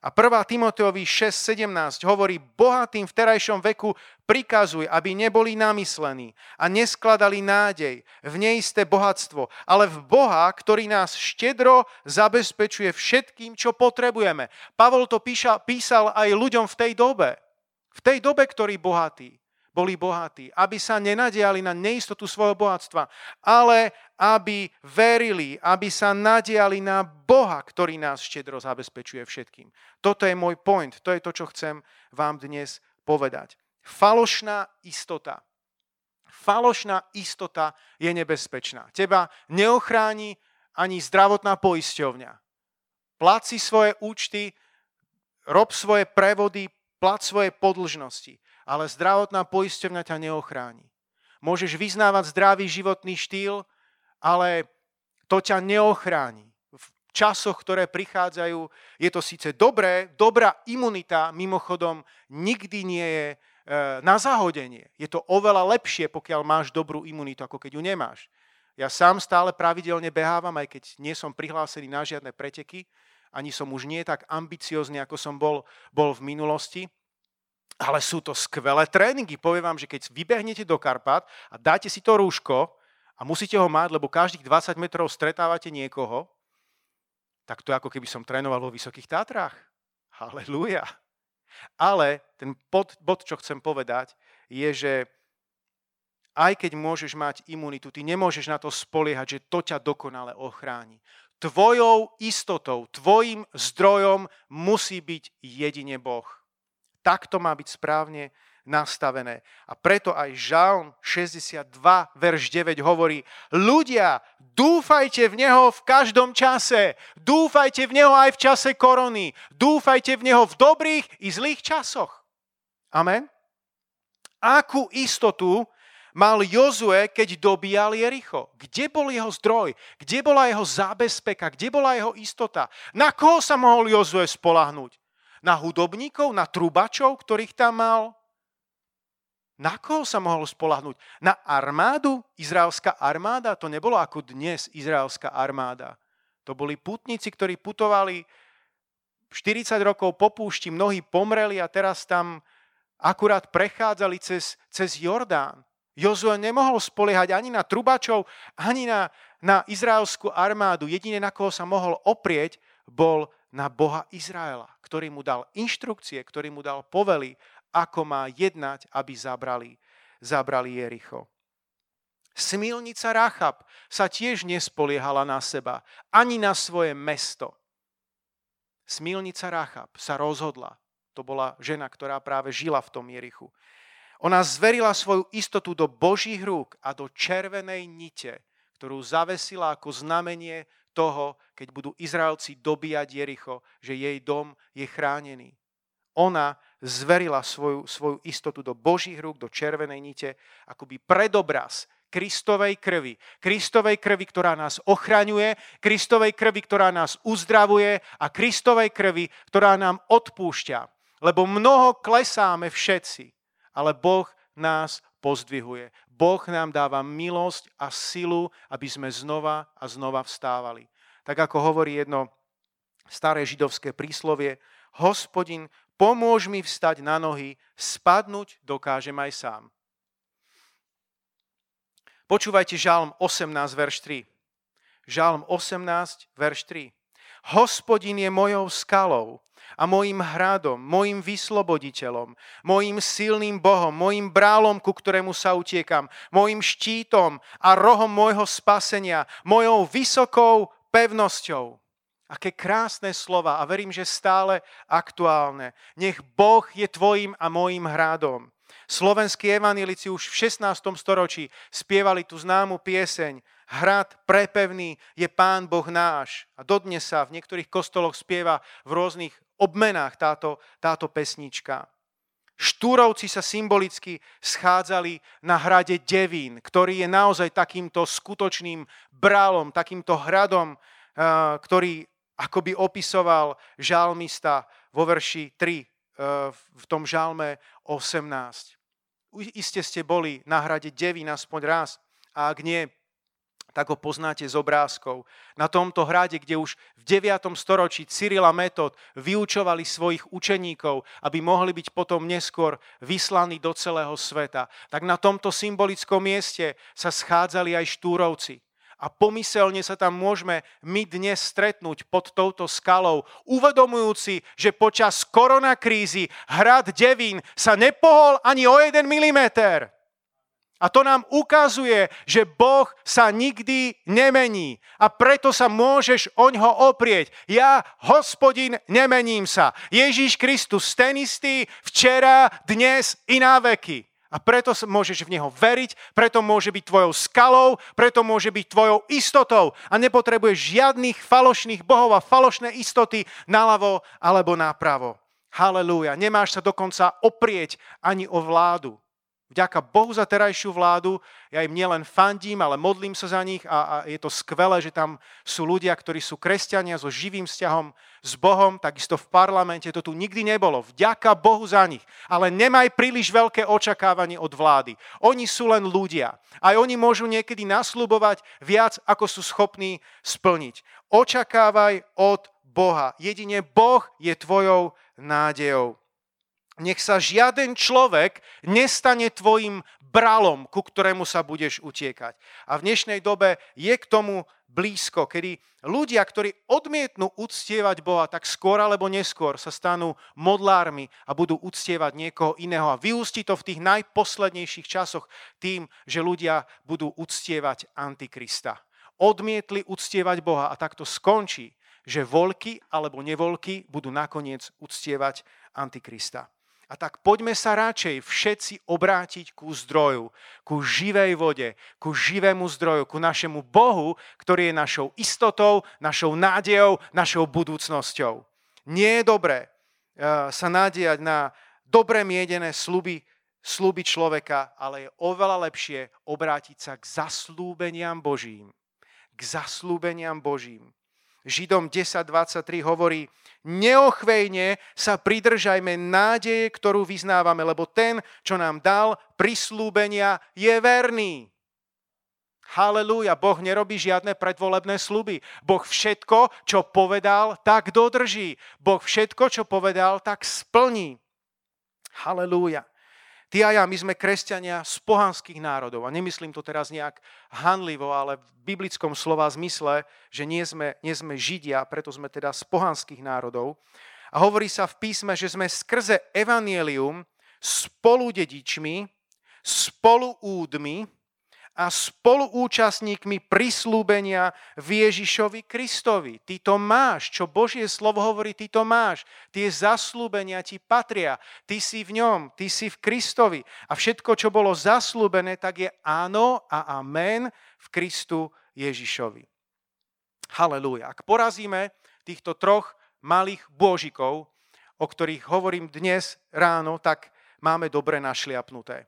A 1. Timoteovi 6.17 hovorí, bohatým v terajšom veku prikazuj, aby neboli namyslení a neskladali nádej v neisté bohatstvo, ale v Boha, ktorý nás štedro zabezpečuje všetkým, čo potrebujeme. Pavol to píšal, písal aj ľuďom v tej dobe. V tej dobe, ktorý bohatý boli bohatí, aby sa nenadiali na neistotu svojho bohatstva, ale aby verili, aby sa nadiali na Boha, ktorý nás štedro zabezpečuje všetkým. Toto je môj point, to je to, čo chcem vám dnes povedať. Falošná istota. Falošná istota je nebezpečná. Teba neochráni ani zdravotná poisťovňa. Plat si svoje účty, rob svoje prevody, plat svoje podlžnosti ale zdravotná poisťovňa ťa neochráni. Môžeš vyznávať zdravý životný štýl, ale to ťa neochráni. V časoch, ktoré prichádzajú, je to síce dobré, dobrá imunita mimochodom nikdy nie je e, na zahodenie. Je to oveľa lepšie, pokiaľ máš dobrú imunitu, ako keď ju nemáš. Ja sám stále pravidelne behávam, aj keď nie som prihlásený na žiadne preteky, ani som už nie tak ambiciózny, ako som bol, bol v minulosti. Ale sú to skvelé tréningy. Poviem vám, že keď vybehnete do Karpat a dáte si to rúško a musíte ho mať, lebo každých 20 metrov stretávate niekoho, tak to je ako keby som trénoval vo Vysokých Tátrach. Halelúja. Ale ten bod, bod, čo chcem povedať, je, že aj keď môžeš mať imunitu, ty nemôžeš na to spoliehať, že to ťa dokonale ochráni. Tvojou istotou, tvojim zdrojom musí byť jedine Boh. Tak to má byť správne nastavené. A preto aj Žalm 62, verš 9 hovorí, ľudia, dúfajte v Neho v každom čase, dúfajte v Neho aj v čase korony, dúfajte v Neho v dobrých i zlých časoch. Amen? Akú istotu mal Jozue, keď dobíjal Jericho? Kde bol jeho zdroj? Kde bola jeho zábezpeka? Kde bola jeho istota? Na koho sa mohol Jozue spolahnuť? Na hudobníkov, na trubačov, ktorých tam mal? Na koho sa mohol spolahnuť? Na armádu? Izraelská armáda? To nebolo ako dnes izraelská armáda. To boli putníci, ktorí putovali 40 rokov po púšti, mnohí pomreli a teraz tam akurát prechádzali cez, cez Jordán. Jozue nemohol spoliehať ani na trubačov, ani na, na izraelskú armádu. Jedine, na koho sa mohol oprieť, bol na Boha Izraela, ktorý mu dal inštrukcie, ktorý mu dal povely, ako má jednať, aby zabrali, zabrali Jericho. Smilnica Rachab sa tiež nespoliehala na seba, ani na svoje mesto. Smilnica Rachab sa rozhodla, to bola žena, ktorá práve žila v tom Jerichu. Ona zverila svoju istotu do Božích rúk a do červenej nite, ktorú zavesila ako znamenie toho, keď budú Izraelci dobíjať Jericho, že jej dom je chránený. Ona zverila svoju, svoju istotu do Božích rúk, do červenej nite, akoby predobraz Kristovej krvi. Kristovej krvi, ktorá nás ochraňuje, Kristovej krvi, ktorá nás uzdravuje a Kristovej krvi, ktorá nám odpúšťa. Lebo mnoho klesáme všetci, ale Boh nás pozdvihuje. Boh nám dáva milosť a silu, aby sme znova a znova vstávali. Tak ako hovorí jedno staré židovské príslovie, hospodin, pomôž mi vstať na nohy, spadnúť dokážem aj sám. Počúvajte Žalm 18, verš 3. Žalm 18, verš 3. Hospodin je mojou skalou a mojim hradom, mojim vysloboditeľom, mojim silným Bohom, mojim brálom, ku ktorému sa utiekam, mojim štítom a rohom môjho spasenia, mojou vysokou pevnosťou. Aké krásne slova a verím, že stále aktuálne. Nech Boh je tvojim a mojim hradom. Slovenskí evanilici už v 16. storočí spievali tú známu pieseň Hrad prepevný je Pán Boh náš. A dodnes sa v niektorých kostoloch spieva v rôznych obmenách táto, táto pesnička. Štúrovci sa symbolicky schádzali na hrade Devín, ktorý je naozaj takýmto skutočným brálom, takýmto hradom, ktorý ako by opisoval žalmista vo verši 3 eh, v tom žalme 18. Iste ste boli na hrade Devín aspoň raz a ak nie, tak ho poznáte z obrázkov. Na tomto hrade, kde už v 9. storočí Cyril a Metod vyučovali svojich učeníkov, aby mohli byť potom neskôr vyslaní do celého sveta, tak na tomto symbolickom mieste sa schádzali aj štúrovci a pomyselne sa tam môžeme my dnes stretnúť pod touto skalou, uvedomujúci, že počas koronakrízy hrad Devín sa nepohol ani o jeden milimeter. A to nám ukazuje, že Boh sa nikdy nemení a preto sa môžeš o ňo oprieť. Ja, hospodin, nemením sa. Ježíš Kristus, ten istý včera, dnes i na veky. A preto môžeš v Neho veriť, preto môže byť tvojou skalou, preto môže byť tvojou istotou a nepotrebuješ žiadnych falošných bohov a falošné istoty naľavo alebo napravo. Halelúja. Nemáš sa dokonca oprieť ani o vládu. Vďaka Bohu za terajšiu vládu, ja im nielen fandím, ale modlím sa za nich a, a je to skvelé, že tam sú ľudia, ktorí sú kresťania so živým vzťahom s Bohom, takisto v parlamente to tu nikdy nebolo. Vďaka Bohu za nich. Ale nemaj príliš veľké očakávanie od vlády. Oni sú len ľudia. Aj oni môžu niekedy nasľubovať viac, ako sú schopní splniť. Očakávaj od Boha. Jedine Boh je tvojou nádejou nech sa žiaden človek nestane tvojim bralom, ku ktorému sa budeš utiekať. A v dnešnej dobe je k tomu blízko, kedy ľudia, ktorí odmietnú uctievať Boha, tak skôr alebo neskôr sa stanú modlármi a budú uctievať niekoho iného. A vyústi to v tých najposlednejších časoch tým, že ľudia budú uctievať Antikrista. Odmietli uctievať Boha a takto skončí, že voľky alebo nevoľky budú nakoniec uctievať Antikrista. A tak poďme sa radšej všetci obrátiť ku zdroju, ku živej vode, ku živému zdroju, ku našemu Bohu, ktorý je našou istotou, našou nádejou, našou budúcnosťou. Nie je dobré uh, sa nádejať na dobre miedené sluby, sluby človeka, ale je oveľa lepšie obrátiť sa k zaslúbeniam Božím. K zaslúbeniam Božím. Židom 10.23 hovorí, neochvejne sa pridržajme nádeje, ktorú vyznávame, lebo ten, čo nám dal prislúbenia, je verný. Halelúja, Boh nerobí žiadne predvolebné sluby. Boh všetko, čo povedal, tak dodrží. Boh všetko, čo povedal, tak splní. Halelúja. Ty a ja, my sme kresťania z pohanských národov. A nemyslím to teraz nejak hanlivo, ale v biblickom slova zmysle, že nie sme, nie sme Židia, preto sme teda z pohanských národov. A hovorí sa v písme, že sme skrze evanielium spolu dedičmi, spolu údmi, a spoluúčastníkmi prislúbenia v Ježišovi Kristovi. Ty to máš, čo Božie slovo hovorí, ty to máš. Tie zaslúbenia ti patria. Ty si v ňom, ty si v Kristovi. A všetko, čo bolo zaslúbené, tak je áno a amen v Kristu Ježišovi. Halelúja. Ak porazíme týchto troch malých bôžikov, o ktorých hovorím dnes ráno, tak máme dobre našliapnuté.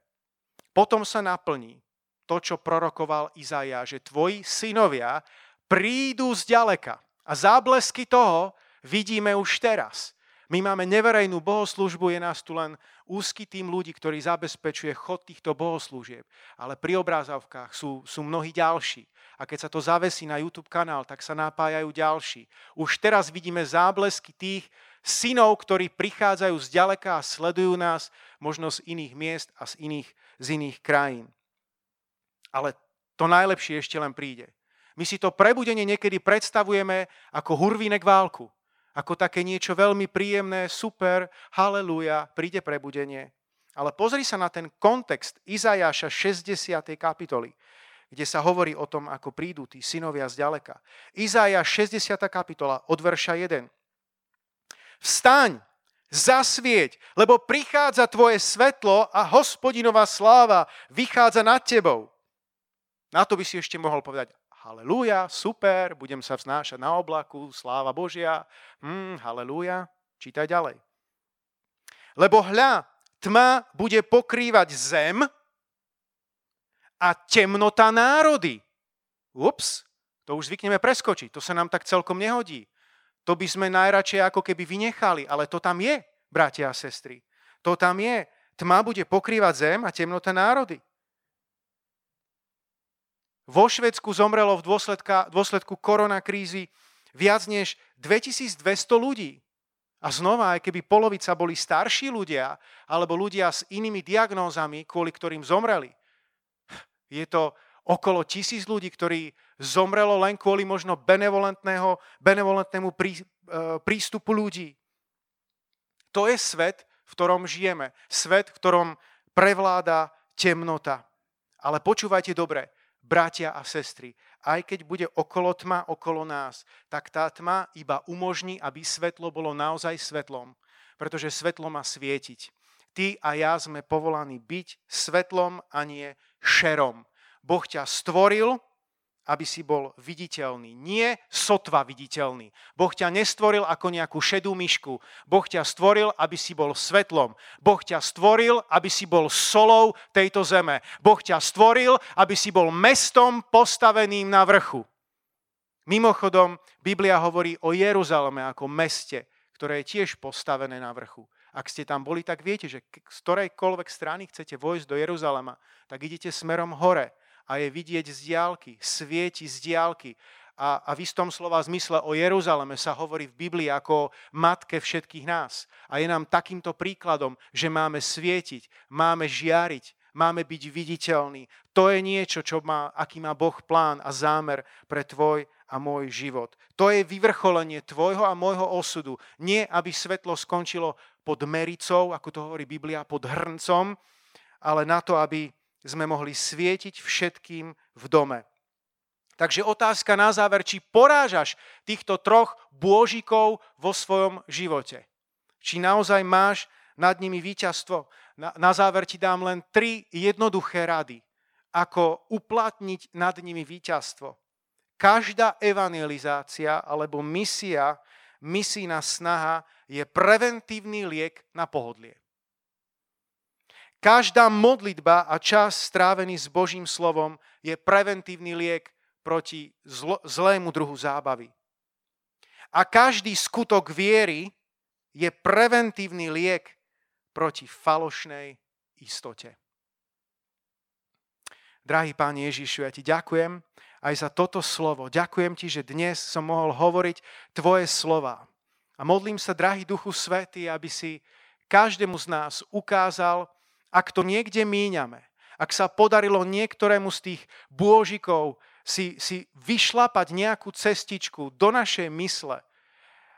Potom sa naplní to, čo prorokoval Izaja, že tvoji synovia prídu ďaleka. A záblesky toho vidíme už teraz. My máme neverejnú bohoslužbu, je nás tu len úzky tým ľudí, ktorý zabezpečuje chod týchto bohoslúžieb. Ale pri obrázavkách sú, sú mnohí ďalší. A keď sa to zavesí na YouTube kanál, tak sa napájajú ďalší. Už teraz vidíme záblesky tých synov, ktorí prichádzajú z ďaleka a sledujú nás možno z iných miest a z iných, z iných krajín. Ale to najlepšie ešte len príde. My si to prebudenie niekedy predstavujeme ako hurvínek válku. ako také niečo veľmi príjemné, super, haleluja, príde prebudenie. Ale pozri sa na ten kontext Izajáša 60. kapitoly, kde sa hovorí o tom, ako prídu tí synovia z ďaleka. Izajáš 60. kapitola od verša 1. Vstaň, zasvieť, lebo prichádza tvoje svetlo a hospodinová sláva vychádza nad tebou. Na to by si ešte mohol povedať, halleluja, super, budem sa vznášať na oblaku, sláva Božia, hm, halleluja, čítaj ďalej. Lebo hľa, tma bude pokrývať zem a temnota národy. Ups, to už zvykneme preskočiť, to sa nám tak celkom nehodí. To by sme najradšej ako keby vynechali, ale to tam je, bratia a sestry. To tam je. Tma bude pokrývať zem a temnota národy. Vo Švedsku zomrelo v dôsledka, dôsledku koronakrízy viac než 2200 ľudí. A znova, aj keby polovica boli starší ľudia, alebo ľudia s inými diagnózami, kvôli ktorým zomreli. Je to okolo tisíc ľudí, ktorí zomrelo len kvôli možno benevolentnému prí, e, prístupu ľudí. To je svet, v ktorom žijeme. Svet, v ktorom prevláda temnota. Ale počúvajte dobre, bratia a sestry, aj keď bude okolo tma okolo nás, tak tá tma iba umožní, aby svetlo bolo naozaj svetlom, pretože svetlo má svietiť. Ty a ja sme povolaní byť svetlom a nie šerom. Boh ťa stvoril, aby si bol viditeľný. Nie sotva viditeľný. Boh ťa nestvoril ako nejakú šedú myšku. Boh ťa stvoril, aby si bol svetlom. Boh ťa stvoril, aby si bol solou tejto zeme. Boh ťa stvoril, aby si bol mestom postaveným na vrchu. Mimochodom, Biblia hovorí o Jeruzaleme ako meste, ktoré je tiež postavené na vrchu. Ak ste tam boli, tak viete, že z ktorejkoľvek strany chcete vojsť do Jeruzalema, tak idete smerom hore a je vidieť z diálky, svieti z diálky. A, a v istom slova zmysle o Jeruzaleme sa hovorí v Biblii ako matke všetkých nás. A je nám takýmto príkladom, že máme svietiť, máme žiariť, máme byť viditeľní. To je niečo, čo má, aký má Boh plán a zámer pre tvoj a môj život. To je vyvrcholenie tvojho a môjho osudu. Nie, aby svetlo skončilo pod mericou, ako to hovorí Biblia, pod hrncom, ale na to, aby sme mohli svietiť všetkým v dome. Takže otázka na záver, či porážaš týchto troch bôžikov vo svojom živote. Či naozaj máš nad nimi víťazstvo. Na, na záver ti dám len tri jednoduché rady, ako uplatniť nad nimi víťazstvo. Každá evangelizácia alebo misia, misijná snaha je preventívny liek na pohodlie. Každá modlitba a čas strávený s Božím slovom je preventívny liek proti zlo, zlému druhu zábavy. A každý skutok viery je preventívny liek proti falošnej istote. Drahý Pán Ježišu, ja ti ďakujem aj za toto slovo. Ďakujem ti, že dnes som mohol hovoriť tvoje slova. A modlím sa, drahý Duchu Svety, aby si každému z nás ukázal, ak to niekde míňame, ak sa podarilo niektorému z tých bôžikov si, si vyšlapať nejakú cestičku do našej mysle,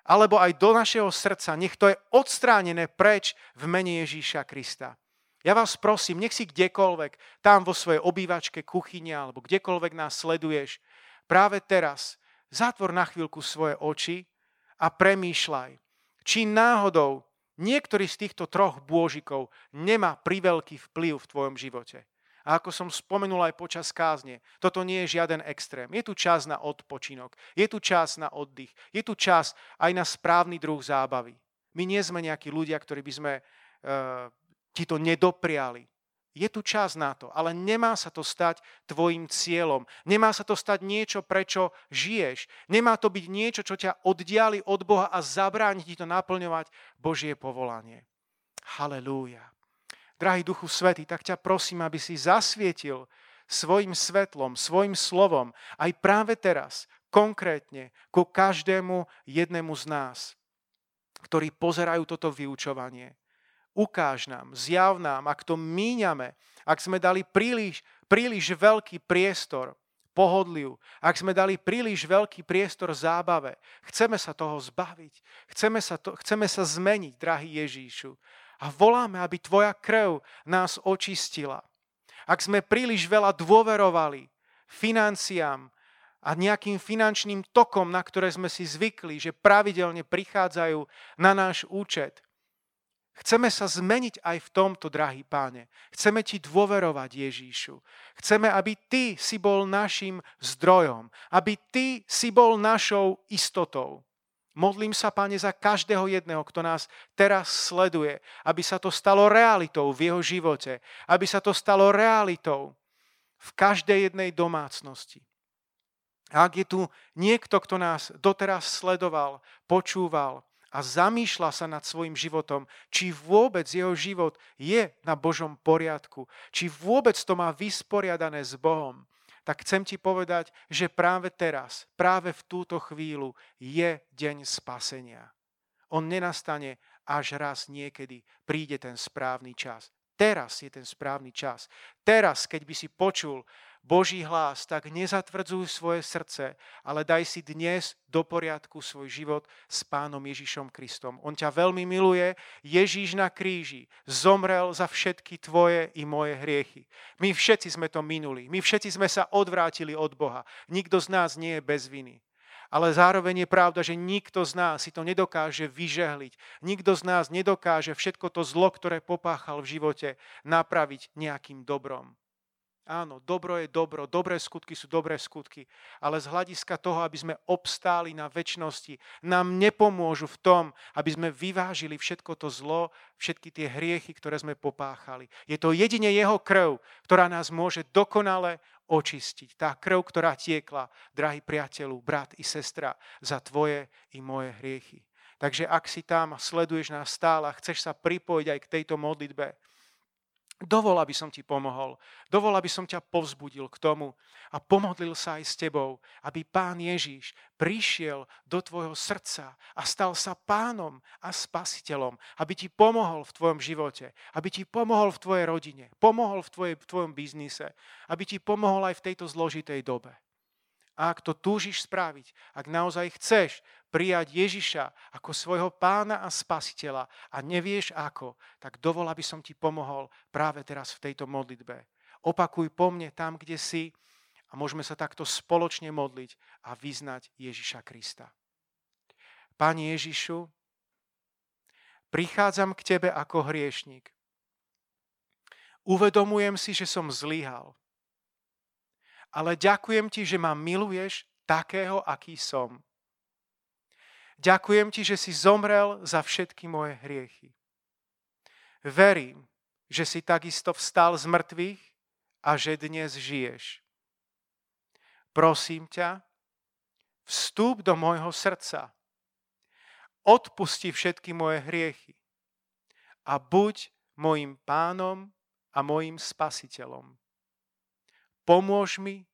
alebo aj do našeho srdca, nech to je odstránené preč v mene Ježíša Krista. Ja vás prosím, nech si kdekoľvek, tam vo svojej obývačke, kuchyne, alebo kdekoľvek nás sleduješ, práve teraz zatvor na chvíľku svoje oči a premýšľaj, či náhodou Niektorý z týchto troch bôžikov nemá priveľký vplyv v tvojom živote. A ako som spomenul aj počas kázne, toto nie je žiaden extrém. Je tu čas na odpočinok, je tu čas na oddych, je tu čas aj na správny druh zábavy. My nie sme nejakí ľudia, ktorí by sme uh, ti to nedopriali. Je tu čas na to, ale nemá sa to stať tvojim cieľom. Nemá sa to stať niečo, prečo žiješ. Nemá to byť niečo, čo ťa oddiali od Boha a zabráni ti to naplňovať Božie povolanie. Halelúja. Drahý Duchu Svety, tak ťa prosím, aby si zasvietil svojim svetlom, svojim slovom aj práve teraz, konkrétne, ku každému jednému z nás, ktorí pozerajú toto vyučovanie ukáž nám, zjav nám, ak to míňame, ak sme dali príliš, príliš veľký priestor pohodliu, ak sme dali príliš veľký priestor zábave, chceme sa toho zbaviť, chceme sa, to, chceme sa zmeniť, drahý Ježíšu. A voláme, aby Tvoja krv nás očistila. Ak sme príliš veľa dôverovali financiám a nejakým finančným tokom, na ktoré sme si zvykli, že pravidelne prichádzajú na náš účet, Chceme sa zmeniť aj v tomto, drahý páne. Chceme ti dôverovať, Ježíšu. Chceme, aby ty si bol našim zdrojom, aby ty si bol našou istotou. Modlím sa, Pane, za každého jedného, kto nás teraz sleduje, aby sa to stalo realitou v jeho živote, aby sa to stalo realitou v každej jednej domácnosti. Ak je tu niekto, kto nás doteraz sledoval, počúval, a zamýšľa sa nad svojim životom, či vôbec jeho život je na Božom poriadku, či vôbec to má vysporiadané s Bohom, tak chcem ti povedať, že práve teraz, práve v túto chvíľu je deň spasenia. On nenastane až raz niekedy príde ten správny čas. Teraz je ten správny čas. Teraz, keď by si počul Boží hlas, tak nezatvrdzuj svoje srdce, ale daj si dnes do poriadku svoj život s Pánom Ježišom Kristom. On ťa veľmi miluje, Ježíš na kríži zomrel za všetky tvoje i moje hriechy. My všetci sme to minuli, my všetci sme sa odvrátili od Boha. Nikto z nás nie je bez viny. Ale zároveň je pravda, že nikto z nás si to nedokáže vyžehliť. Nikto z nás nedokáže všetko to zlo, ktoré popáchal v živote, napraviť nejakým dobrom. Áno, dobro je dobro, dobré skutky sú dobré skutky, ale z hľadiska toho, aby sme obstáli na väčšnosti, nám nepomôžu v tom, aby sme vyvážili všetko to zlo, všetky tie hriechy, ktoré sme popáchali. Je to jedine jeho krv, ktorá nás môže dokonale očistiť. Tá krv, ktorá tiekla, drahý priateľu, brat i sestra, za tvoje i moje hriechy. Takže ak si tam sleduješ nás stále a chceš sa pripojiť aj k tejto modlitbe, Dovol, aby som ti pomohol. Dovol, aby som ťa povzbudil k tomu a pomodlil sa aj s tebou, aby Pán Ježíš prišiel do tvojho srdca a stal sa pánom a spasiteľom, aby ti pomohol v tvojom živote, aby ti pomohol v tvojej rodine, pomohol v, tvojej, v tvojom biznise, aby ti pomohol aj v tejto zložitej dobe. A ak to túžiš spraviť, ak naozaj chceš prijať Ježiša ako svojho pána a spasiteľa a nevieš ako, tak dovol, aby som ti pomohol práve teraz v tejto modlitbe. Opakuj po mne tam, kde si a môžeme sa takto spoločne modliť a vyznať Ježiša Krista. Pani Ježišu, prichádzam k Tebe ako hriešnik. Uvedomujem si, že som zlyhal ale ďakujem ti, že ma miluješ takého, aký som. Ďakujem ti, že si zomrel za všetky moje hriechy. Verím, že si takisto vstal z mŕtvych a že dnes žiješ. Prosím ťa, vstúp do môjho srdca, odpusti všetky moje hriechy a buď mojim pánom a mojim spasiteľom. Pomôž mi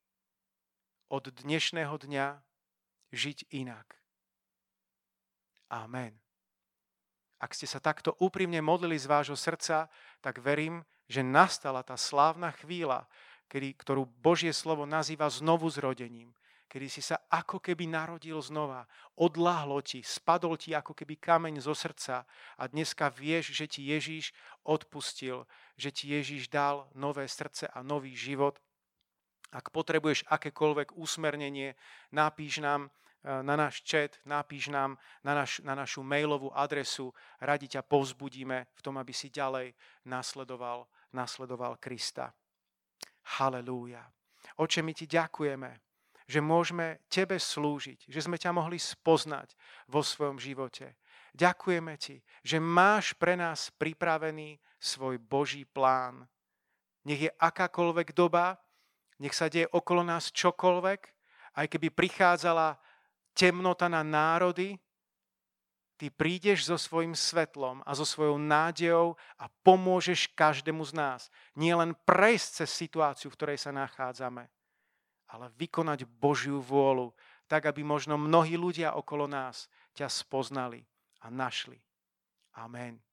od dnešného dňa žiť inak. Amen. Ak ste sa takto úprimne modlili z vášho srdca, tak verím, že nastala tá slávna chvíľa, kedy, ktorú Božie slovo nazýva znovu zrodením, kedy si sa ako keby narodil znova, odláhlo ti, spadol ti ako keby kameň zo srdca a dneska vieš, že ti Ježíš odpustil, že ti Ježíš dal nové srdce a nový život ak potrebuješ akékoľvek usmernenie, napíš nám eh, na náš chat, napíš nám na, naš, na našu mailovú adresu. Radi ťa povzbudíme v tom, aby si ďalej nasledoval, nasledoval Krista. Halelúja. Oče, my ti ďakujeme, že môžeme tebe slúžiť, že sme ťa mohli spoznať vo svojom živote. Ďakujeme ti, že máš pre nás pripravený svoj Boží plán. Nech je akákoľvek doba, nech sa deje okolo nás čokoľvek, aj keby prichádzala temnota na národy, ty prídeš so svojim svetlom a so svojou nádejou a pomôžeš každému z nás. Nie len prejsť cez situáciu, v ktorej sa nachádzame, ale vykonať Božiu vôľu, tak aby možno mnohí ľudia okolo nás ťa spoznali a našli. Amen.